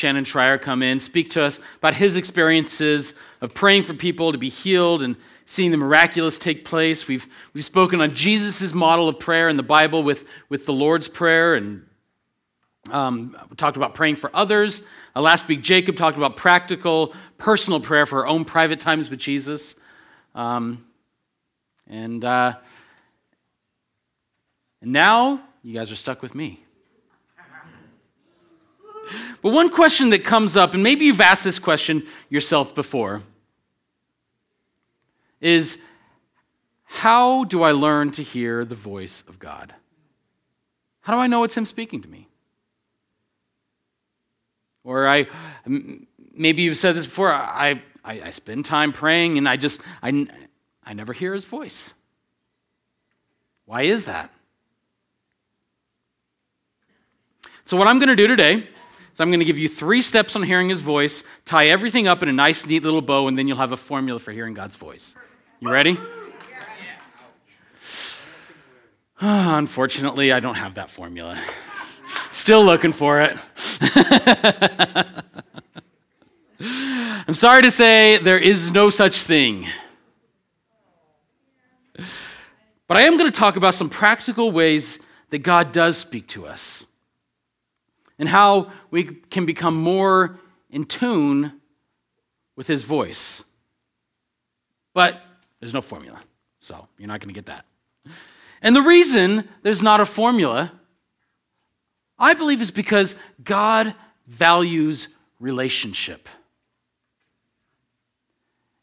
Shannon Schreier come in, speak to us about his experiences of praying for people to be healed and seeing the miraculous take place. We've, we've spoken on Jesus' model of prayer in the Bible with, with the Lord's Prayer, and um, we talked about praying for others. Uh, last week, Jacob talked about practical, personal prayer for our own private times with Jesus. Um, and, uh, and now, you guys are stuck with me. But one question that comes up, and maybe you've asked this question yourself before, is how do I learn to hear the voice of God? How do I know it's Him speaking to me? Or I, maybe you've said this before, I, I, I spend time praying and I just, I, I never hear His voice. Why is that? So, what I'm going to do today is I'm going to give you three steps on hearing His voice, tie everything up in a nice, neat little bow, and then you'll have a formula for hearing God's voice. You ready? Unfortunately, I don't have that formula. Still looking for it. I'm sorry to say there is no such thing. But I am going to talk about some practical ways that God does speak to us and how we can become more in tune with His voice. But there's no formula, so you're not going to get that. And the reason there's not a formula, I believe, is because God values relationship.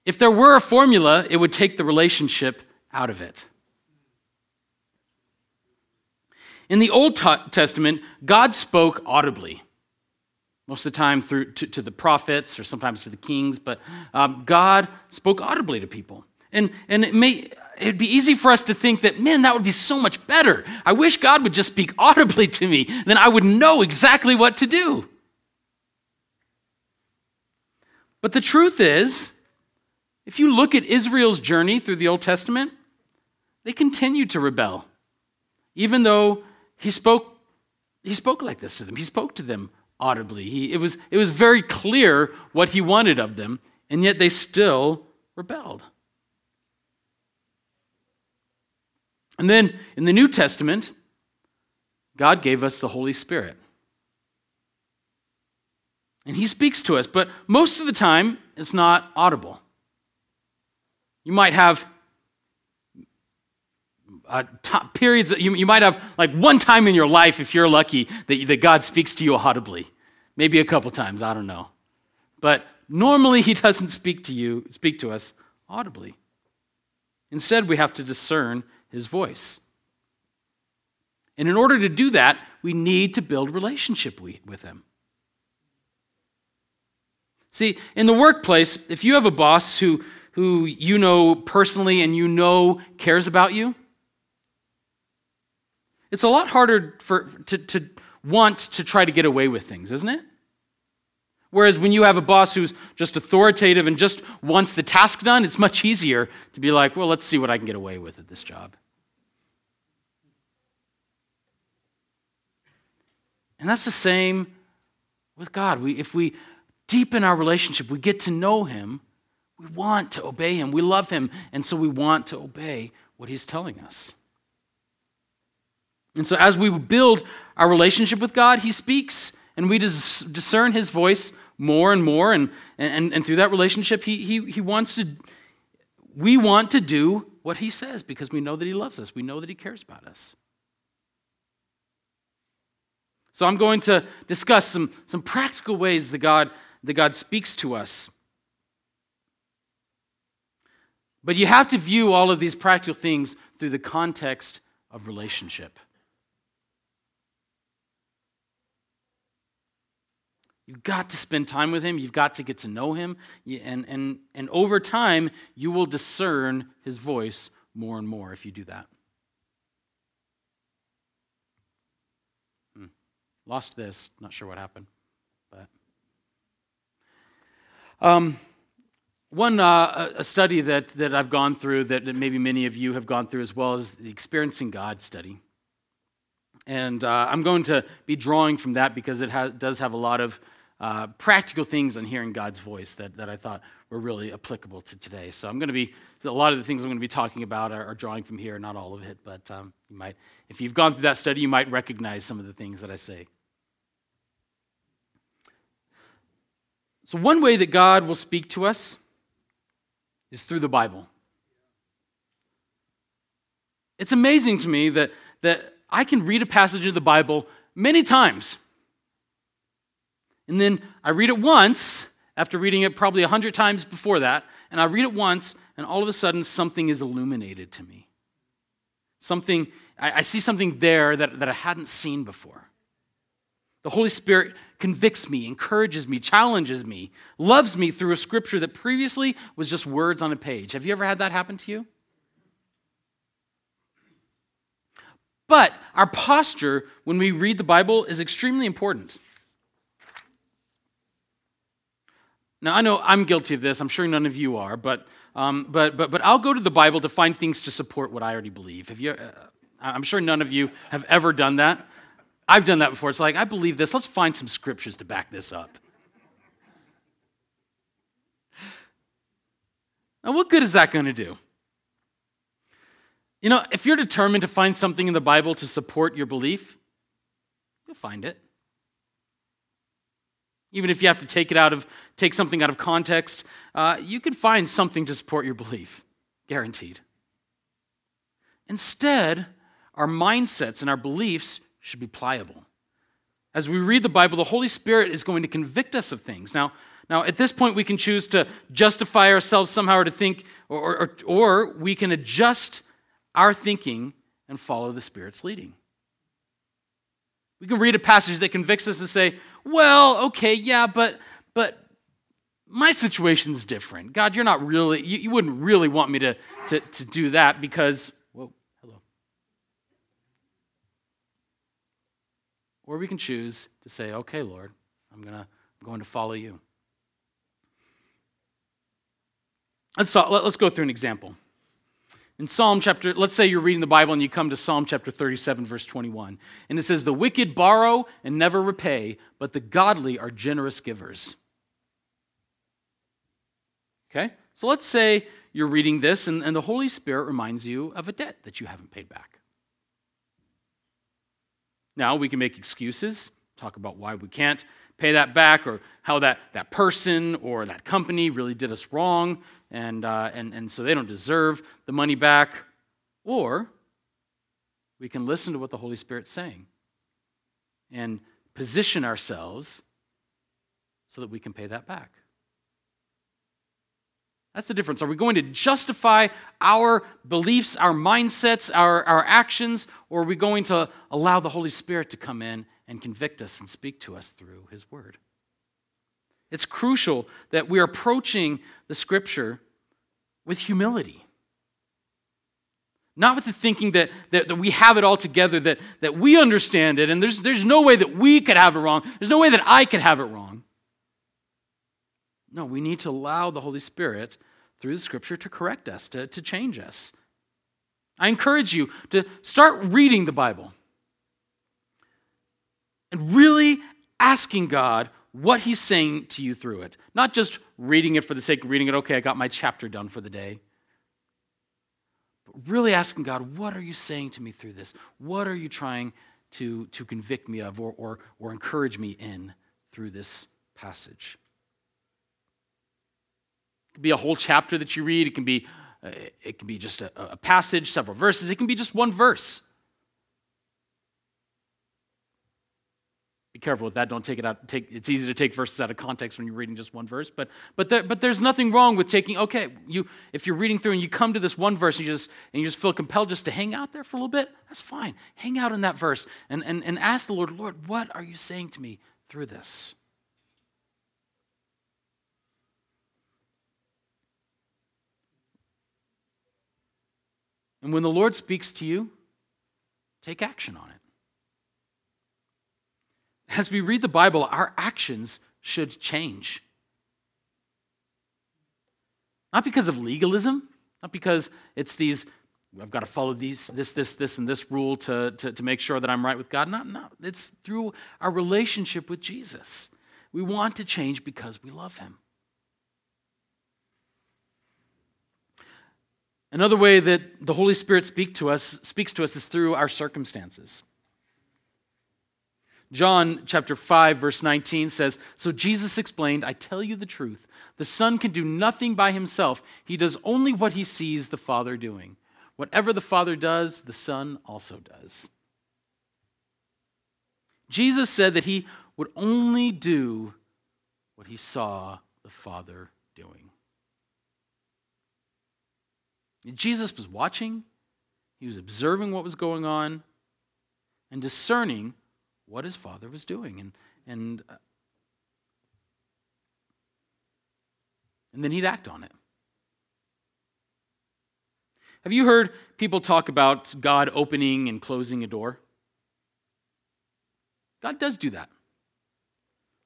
If there were a formula, it would take the relationship out of it. In the Old Testament, God spoke audibly. Most of the time through to, to the prophets or sometimes to the kings, but um, God spoke audibly to people. And, and it may, it'd be easy for us to think that, man, that would be so much better. I wish God would just speak audibly to me, then I would know exactly what to do. But the truth is, if you look at Israel's journey through the Old Testament, they continued to rebel. Even though he spoke, he spoke like this to them, he spoke to them audibly. He, it, was, it was very clear what he wanted of them, and yet they still rebelled. And then in the New Testament, God gave us the Holy Spirit. And He speaks to us, but most of the time, it's not audible. You might have uh, t- periods, you, you might have like one time in your life, if you're lucky, that, that God speaks to you audibly. Maybe a couple times, I don't know. But normally, He doesn't speak to you, speak to us audibly. Instead, we have to discern his voice. And in order to do that, we need to build relationship with him. See, in the workplace, if you have a boss who, who you know personally and you know cares about you, it's a lot harder for, to, to want to try to get away with things, isn't it? Whereas when you have a boss who's just authoritative and just wants the task done, it's much easier to be like, well, let's see what I can get away with at this job. And that's the same with God. We, if we deepen our relationship, we get to know Him, we want to obey Him. We love Him, and so we want to obey what He's telling us. And so as we build our relationship with God, He speaks, and we discern His voice more and more. And, and, and through that relationship, he, he, he wants to, we want to do what He says because we know that He loves us, we know that He cares about us. So I'm going to discuss some, some practical ways that God, that God speaks to us. But you have to view all of these practical things through the context of relationship. You've got to spend time with him. You've got to get to know him. And, and, and over time, you will discern his voice more and more if you do that. Lost this. Not sure what happened. But um, one uh, a study that, that I've gone through that maybe many of you have gone through as well is the Experiencing God study. And uh, I'm going to be drawing from that because it has, does have a lot of uh, practical things on hearing God's voice that, that I thought were really applicable to today. So I'm going to be, a lot of the things I'm going to be talking about are, are drawing from here, not all of it, but um, you might, if you've gone through that study, you might recognize some of the things that I say. So, one way that God will speak to us is through the Bible. It's amazing to me that, that I can read a passage of the Bible many times. And then I read it once, after reading it probably a hundred times before that, and I read it once, and all of a sudden something is illuminated to me. Something, I, I see something there that, that I hadn't seen before. The Holy Spirit convicts me, encourages me, challenges me, loves me through a scripture that previously was just words on a page. Have you ever had that happen to you? But our posture when we read the Bible is extremely important. Now, I know I'm guilty of this. I'm sure none of you are, but, um, but, but, but I'll go to the Bible to find things to support what I already believe. Have you, uh, I'm sure none of you have ever done that. I've done that before. It's like, I believe this. Let's find some scriptures to back this up. Now, what good is that going to do? You know, if you're determined to find something in the Bible to support your belief, you'll find it. Even if you have to take it out of take something out of context, uh, you could find something to support your belief, guaranteed. Instead, our mindsets and our beliefs should be pliable. As we read the Bible, the Holy Spirit is going to convict us of things. Now, now at this point, we can choose to justify ourselves somehow or to think, or, or, or we can adjust our thinking and follow the Spirit's leading. We can read a passage that convicts us and say, well, okay, yeah, but but my situation's different. God, you're not really, you, you wouldn't really want me to, to, to do that because, whoa, hello. Or we can choose to say, okay, Lord, I'm gonna I'm going to follow you. Let's talk, let, let's go through an example. In Psalm chapter, let's say you're reading the Bible and you come to Psalm chapter 37, verse 21. And it says, The wicked borrow and never repay, but the godly are generous givers. Okay? So let's say you're reading this and, and the Holy Spirit reminds you of a debt that you haven't paid back. Now we can make excuses, talk about why we can't pay that back or how that, that person or that company really did us wrong and, uh, and, and so they don't deserve the money back. Or we can listen to what the Holy Spirit's saying and position ourselves so that we can pay that back. That's the difference. Are we going to justify our beliefs, our mindsets, our, our actions, or are we going to allow the Holy Spirit to come in and convict us and speak to us through His Word? It's crucial that we're approaching the Scripture with humility. Not with the thinking that, that, that, we have it all together, that, that we understand it, and there's, there's no way that we could have it wrong. There's no way that I could have it wrong. No, we need to allow the Holy Spirit through the Scripture to correct us, to, to change us. I encourage you to start reading the Bible and really asking God what He's saying to you through it. Not just reading it for the sake of reading it, okay, I got my chapter done for the day. But really asking God, what are you saying to me through this? What are you trying to, to convict me of or, or, or encourage me in through this passage? It can be a whole chapter that you read, it can be, uh, it can be just a, a passage, several verses, it can be just one verse. Be careful with that. Don't take it out. Take, it's easy to take verses out of context when you're reading just one verse. But, but, there, but there's nothing wrong with taking, okay, you, if you're reading through and you come to this one verse and you, just, and you just feel compelled just to hang out there for a little bit, that's fine. Hang out in that verse and, and, and ask the Lord, Lord, what are you saying to me through this? And when the Lord speaks to you, take action on it as we read the Bible, our actions should change. Not because of legalism, not because it's these, I've got to follow these, this, this, this, and this rule to, to, to make sure that I'm right with God. Not, not. It's through our relationship with Jesus. We want to change because we love Him. Another way that the Holy Spirit speak to us, speaks to us is through our circumstances. John chapter 5 verse 19 says, "So Jesus explained, I tell you the truth. The Son can do nothing by himself. He does only what he sees the Father doing. Whatever the Father does, the Son also does." Jesus said that he would only do what he saw the Father doing. Jesus was watching, he was observing what was going on, and discerning what his father was doing. And, and, uh, and then he'd act on it. Have you heard people talk about God opening and closing a door? God does do that.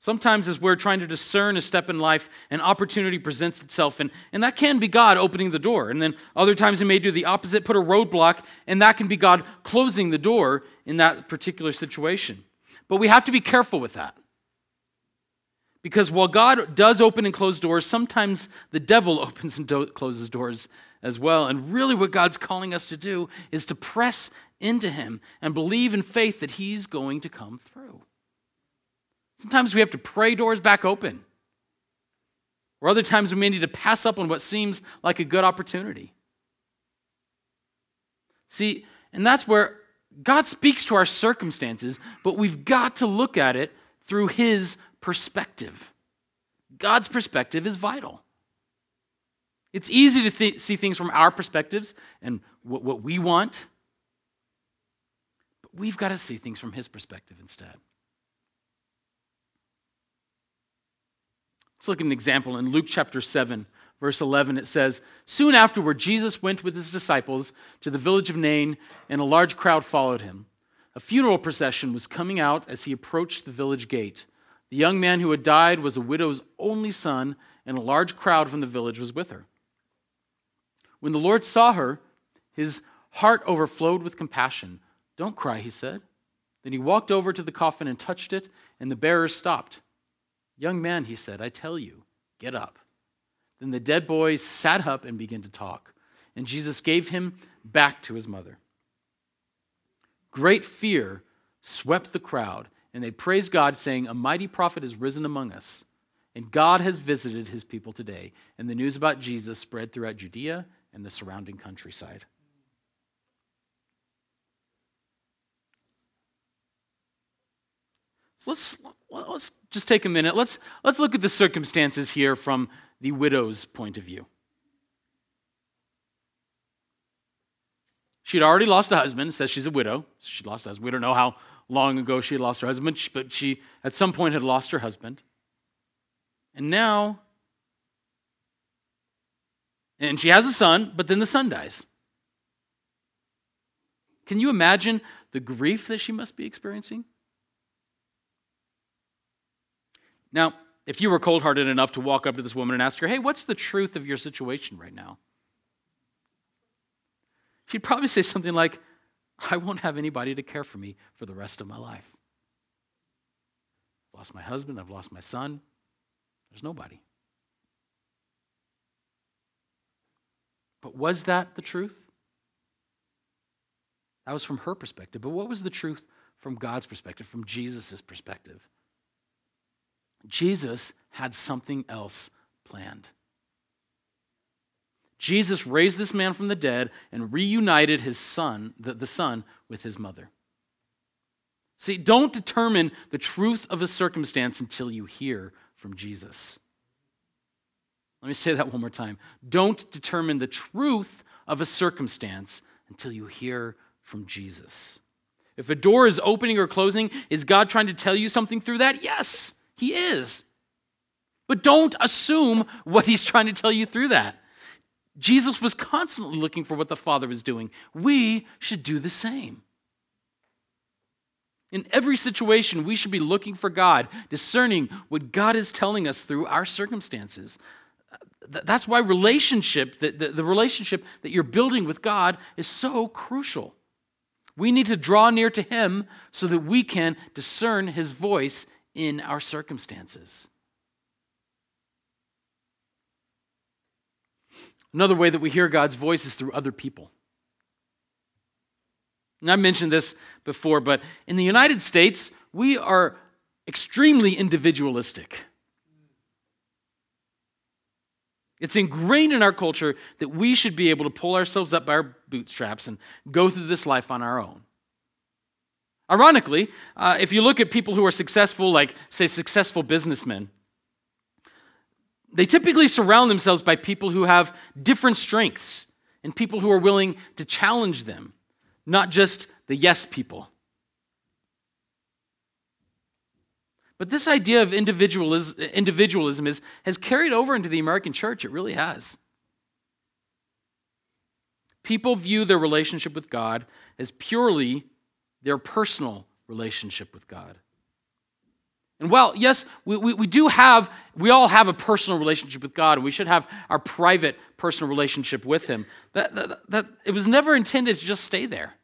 Sometimes, as we're trying to discern a step in life, an opportunity presents itself, and, and that can be God opening the door. And then other times, He may do the opposite, put a roadblock, and that can be God closing the door in that particular situation. But we have to be careful with that. Because while God does open and close doors, sometimes the devil opens and do- closes doors as well. And really, what God's calling us to do is to press into Him and believe in faith that He's going to come through. Sometimes we have to pray doors back open. Or other times we may need to pass up on what seems like a good opportunity. See, and that's where God speaks to our circumstances, but we've got to look at it through His perspective. God's perspective is vital. It's easy to th- see things from our perspectives and what, what we want, but we've got to see things from His perspective instead. Let's look at an example in Luke chapter 7, verse 11. It says, Soon afterward, Jesus went with his disciples to the village of Nain, and a large crowd followed him. A funeral procession was coming out as he approached the village gate. The young man who had died was a widow's only son, and a large crowd from the village was with her. When the Lord saw her, his heart overflowed with compassion. Don't cry, he said. Then he walked over to the coffin and touched it, and the bearers stopped. Young man, he said, I tell you, get up. Then the dead boy sat up and began to talk, and Jesus gave him back to his mother. Great fear swept the crowd, and they praised God, saying, A mighty prophet has risen among us, and God has visited his people today. And the news about Jesus spread throughout Judea and the surrounding countryside. So let's, let's just take a minute. Let's, let's look at the circumstances here from the widow's point of view. She'd already lost a husband. Says she's a widow. She lost a husband. We don't know how long ago she had lost her husband, but she at some point had lost her husband. And now, and she has a son, but then the son dies. Can you imagine the grief that she must be experiencing? Now, if you were cold hearted enough to walk up to this woman and ask her, hey, what's the truth of your situation right now? She'd probably say something like, I won't have anybody to care for me for the rest of my life. I've lost my husband, I've lost my son. There's nobody. But was that the truth? That was from her perspective. But what was the truth from God's perspective, from Jesus' perspective? Jesus had something else planned. Jesus raised this man from the dead and reunited his son, the, the son, with his mother. See, don't determine the truth of a circumstance until you hear from Jesus. Let me say that one more time. Don't determine the truth of a circumstance until you hear from Jesus. If a door is opening or closing, is God trying to tell you something through that? Yes. He is. But don't assume what he's trying to tell you through that. Jesus was constantly looking for what the Father was doing. We should do the same. In every situation, we should be looking for God, discerning what God is telling us through our circumstances. That's why relationship, the, the, the, relationship that you're building with God is so crucial. We need to draw near to Him so that we can discern His voice in our circumstances. Another way that we hear God's voice is through other people. And I've mentioned this before, but in the United States, we are extremely individualistic. It's ingrained in our culture that we should be able to pull ourselves up by our bootstraps and go through this life on our own. Ironically, uh, if you look at people who are successful, like, say, successful businessmen, they typically surround themselves by people who have different strengths and people who are willing to challenge them, not just the yes people. But this idea of individualism is, has carried over into the American church. It really has. People view their relationship with God as purely their personal relationship with God. And well, yes, we, we, we, do have, we all have a personal relationship with God, and we should have our private personal relationship with Him, that, that, that it was never intended to just stay there.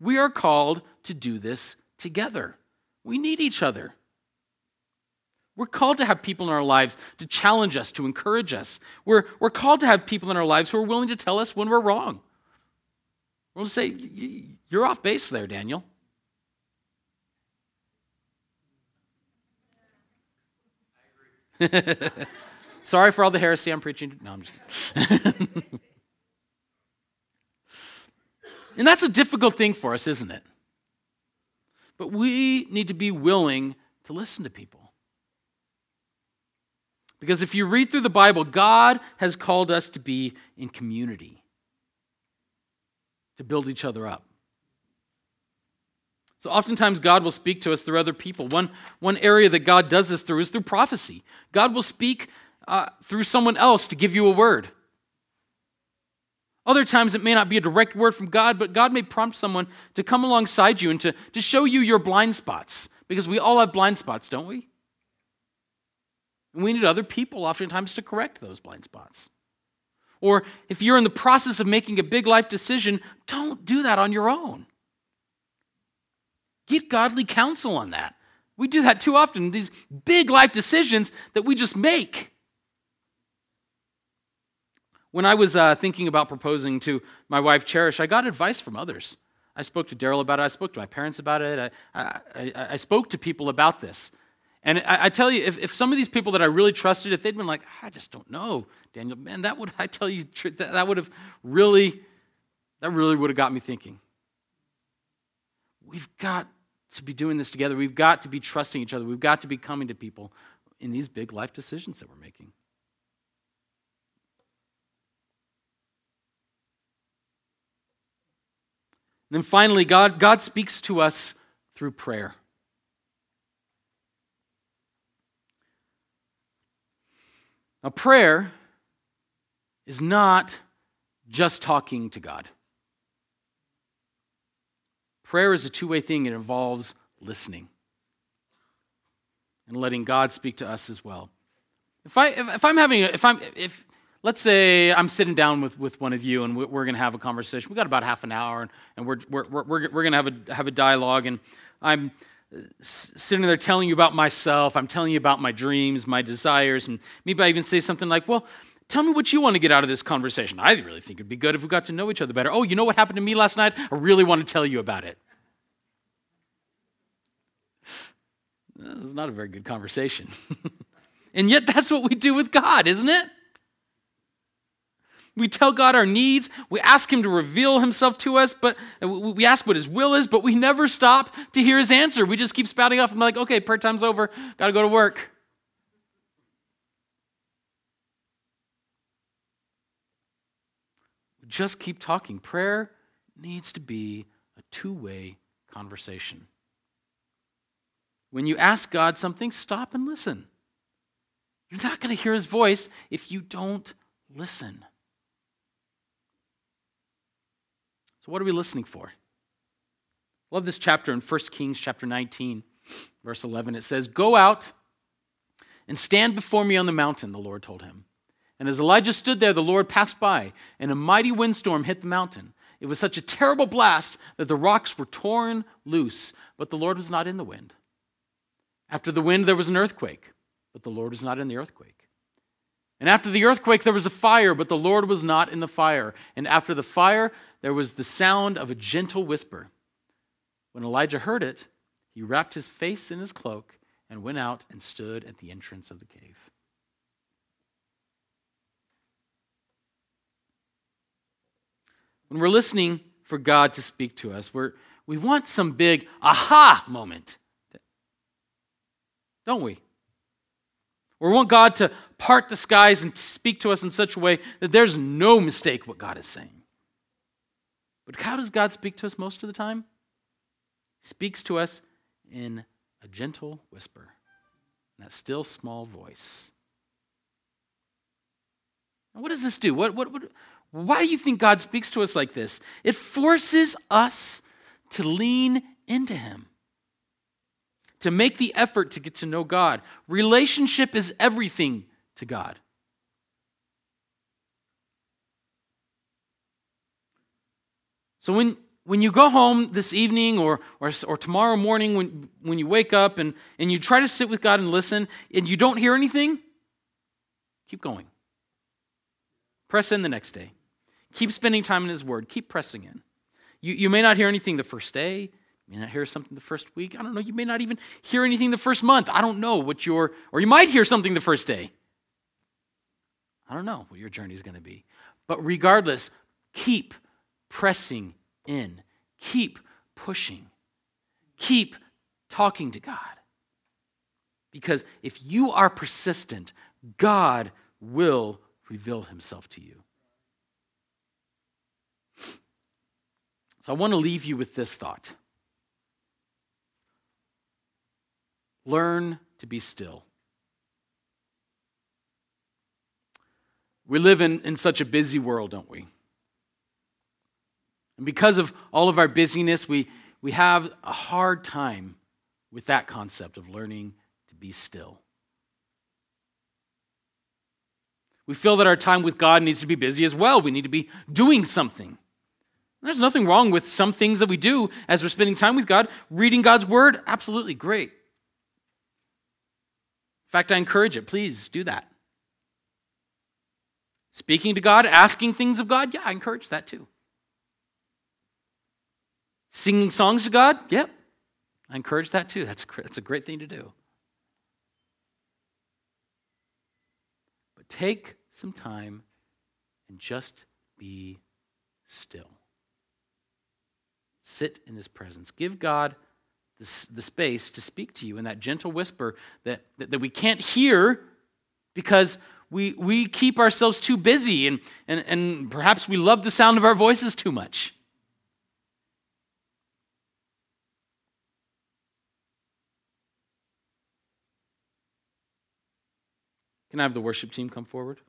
We are called to do this together. We need each other. We're called to have people in our lives to challenge us, to encourage us. We're, we're called to have people in our lives who are willing to tell us when we're wrong. To say, You're off base there, Daniel. Sorry for all the heresy I'm preaching. No, I'm just and that's a difficult thing for us, isn't it? But we need to be willing to listen to people. Because if you read through the Bible, God has called us to be in community, to build each other up. So oftentimes God will speak to us through other people. One, one area that God does this through is through prophecy. God will speak uh, through someone else to give you a word. Other times it may not be a direct word from God, but God may prompt someone to come alongside you and to, to show you your blind spots. Because we all have blind spots, don't we? And we need other people oftentimes to correct those blind spots. Or if you're in the process of making a big life decision, don't do that on your own. Get godly counsel on that. We do that too often, these big life decisions that we just make. When I was uh, thinking about proposing to my wife, Cherish, I got advice from others. I spoke to Daryl about it. I spoke to my parents about it. I, I, I, I spoke to people about this. And I, tell you, if, if some of these people that I really trusted, if they'd been like, I just don't know, Daniel, man, that would, I tell you, that, that would have really, that really would have got me thinking. We've got to be doing this together. We've got to be trusting each other. We've got to be coming to people in these big life decisions that we're making. And then finally, God, God speaks to us through prayer. Now, prayer is not just talking to God. Prayer is a two way thing, it involves listening and letting God speak to us as well. If, I, if, I'm having, if I'm, if, let's say I'm sitting down with, with one of you and we're going to have a conversation. We've got about half an hour and, and we're, we're, we're, we're going to have a, have a dialogue. And I'm sitting there telling you about myself. I'm telling you about my dreams, my desires. And maybe I even say something like, well, tell me what you want to get out of this conversation. I really think it'd be good if we got to know each other better. Oh, you know what happened to me last night? I really want to tell you about it. Is not a very good conversation. and yet, that's what we do with God, isn't it? We tell God our needs. We ask Him to reveal Himself to us, but we ask what His will is, but we never stop to hear His answer. We just keep spouting off be like, okay, prayer time's over. Got to go to work. We just keep talking. Prayer needs to be a two way conversation. When you ask God something, stop and listen. You're not going to hear His voice if you don't listen. So, what are we listening for? Love this chapter in 1 Kings chapter 19, verse 11. It says, Go out and stand before me on the mountain, the Lord told him. And as Elijah stood there, the Lord passed by, and a mighty windstorm hit the mountain. It was such a terrible blast that the rocks were torn loose, but the Lord was not in the wind. After the wind, there was an earthquake, but the Lord was not in the earthquake. And after the earthquake, there was a fire, but the Lord was not in the fire. And after the fire, there was the sound of a gentle whisper. When Elijah heard it, he wrapped his face in his cloak and went out and stood at the entrance of the cave. When we're listening for God to speak to us, we're, we want some big aha moment, don't we? We want God to part the skies and speak to us in such a way that there's no mistake what God is saying. But how does God speak to us most of the time? He speaks to us in a gentle whisper, that still small voice. Now, what does this do? What, what, what, why do you think God speaks to us like this? It forces us to lean into Him, to make the effort to get to know God. Relationship is everything to God. So when, when you go home this evening or, or, or tomorrow morning when, when you wake up and, and you try to sit with God and listen and you don't hear anything, keep going. Press in the next day. Keep spending time in His Word. Keep pressing in. You, you may not hear anything the first day. You may not hear something the first week. I don't know. You may not even hear anything the first month. I don't know what your, or you might hear something the first day. I don't know what your journey is going to be. But regardless, keep pressing in. Keep pushing. Keep talking to God. Because if you are persistent, God will reveal himself to you. So I want to leave you with this thought learn to be still. We live in, in such a busy world, don't we? And because of all of our busyness, we, we have a hard time with that concept of learning to be still. We feel that our time with God needs to be busy as well. We need to be doing something. There's nothing wrong with some things that we do as we're spending time with God. Reading God's Word, absolutely great. Fact, I encourage it. Please do that. Speaking to God, asking things of God, yeah, I encourage that too. Singing songs to God? Yep. I encourage that too. That's, that's a great thing to do. But take some time and just be still. Sit in his presence. Give God the, space to speak to you in that gentle whisper that, that, that we can't hear because we, we keep ourselves too busy and, and, and perhaps we love the sound of our voices too much. Can I have the worship team come forward?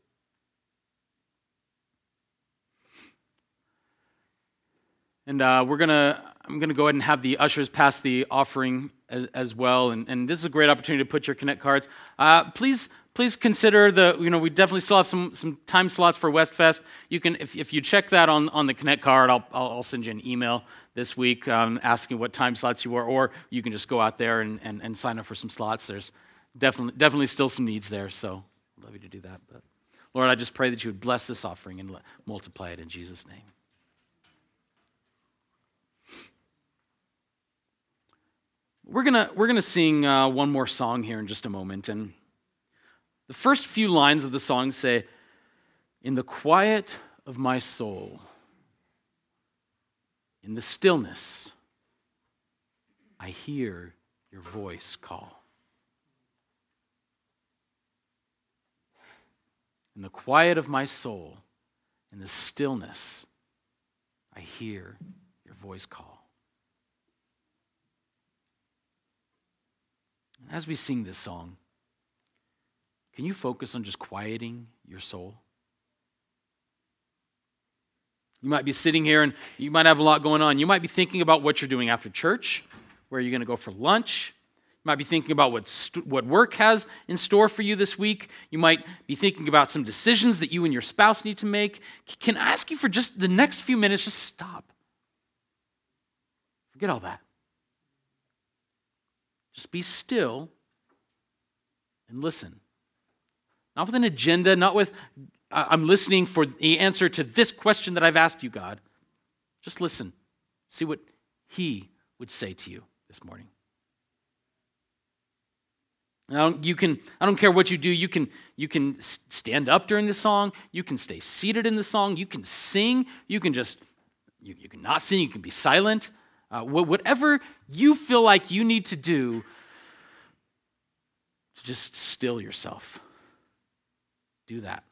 And uh, we're gonna, I'm gonna go ahead and have the ushers pass the offering as, as well. And, and, this is a great opportunity to put your Connect cards. Uh, please, please consider the, you know, we definitely still have some, some time slots for Westfest. You can, if, if you check that on, on the Connect card, I'll, I'll send you an email this week um, asking what time slots you are, or you can just go out there and, and, and sign up for some slots. There's definitely, definitely still some needs there. So I'd love you to do that. But Lord, I just pray that you would bless this offering and multiply it in Jesus' name. We're gonna we're gonna sing uh, one more song here in just a moment, and the first few lines of the song say, "In the quiet of my soul, in the stillness, I hear your voice call." In the quiet of my soul, in the stillness, I hear your voice call. As we sing this song, can you focus on just quieting your soul? You might be sitting here and you might have a lot going on. You might be thinking about what you're doing after church, where you're going to go for lunch, you might be thinking about what, st- what work has in store for you this week. You might be thinking about some decisions that you and your spouse need to make. Can I ask you for just the next few minutes, just stop? Forget all that. Just be still and listen. Not with an agenda, not with, I'm listening for the answer to this question that I've asked you, God. Just listen. See what He would say to you this morning. Now, you can, I don't care what you do, you can, you can stand up during the song, you can stay seated in the song, you can sing, you can just, you, you can not sing, you can be silent. Uh, whatever you feel like you need to do to just still yourself, do that.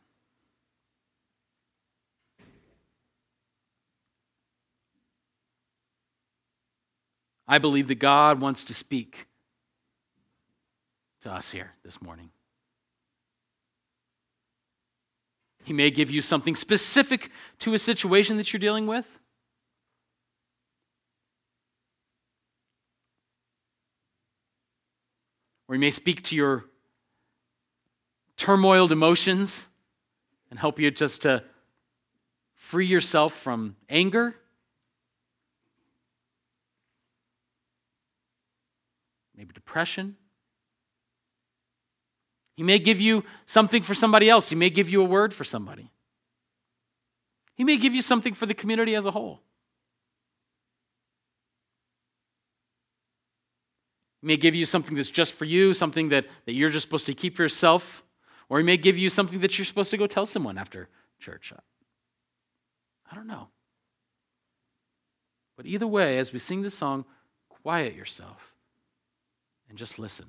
I believe that God wants to speak to us here this morning. He may give you something specific to a situation that you're dealing with. Or he may speak to your turmoiled emotions and help you just to free yourself from anger. Maybe depression. He may give you something for somebody else. He may give you a word for somebody. He may give you something for the community as a whole. He may give you something that's just for you, something that, that you're just supposed to keep for yourself. Or he may give you something that you're supposed to go tell someone after church. I don't know. But either way, as we sing this song, quiet yourself and just listen.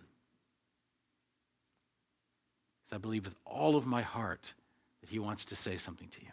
Because I believe with all of my heart that He wants to say something to you.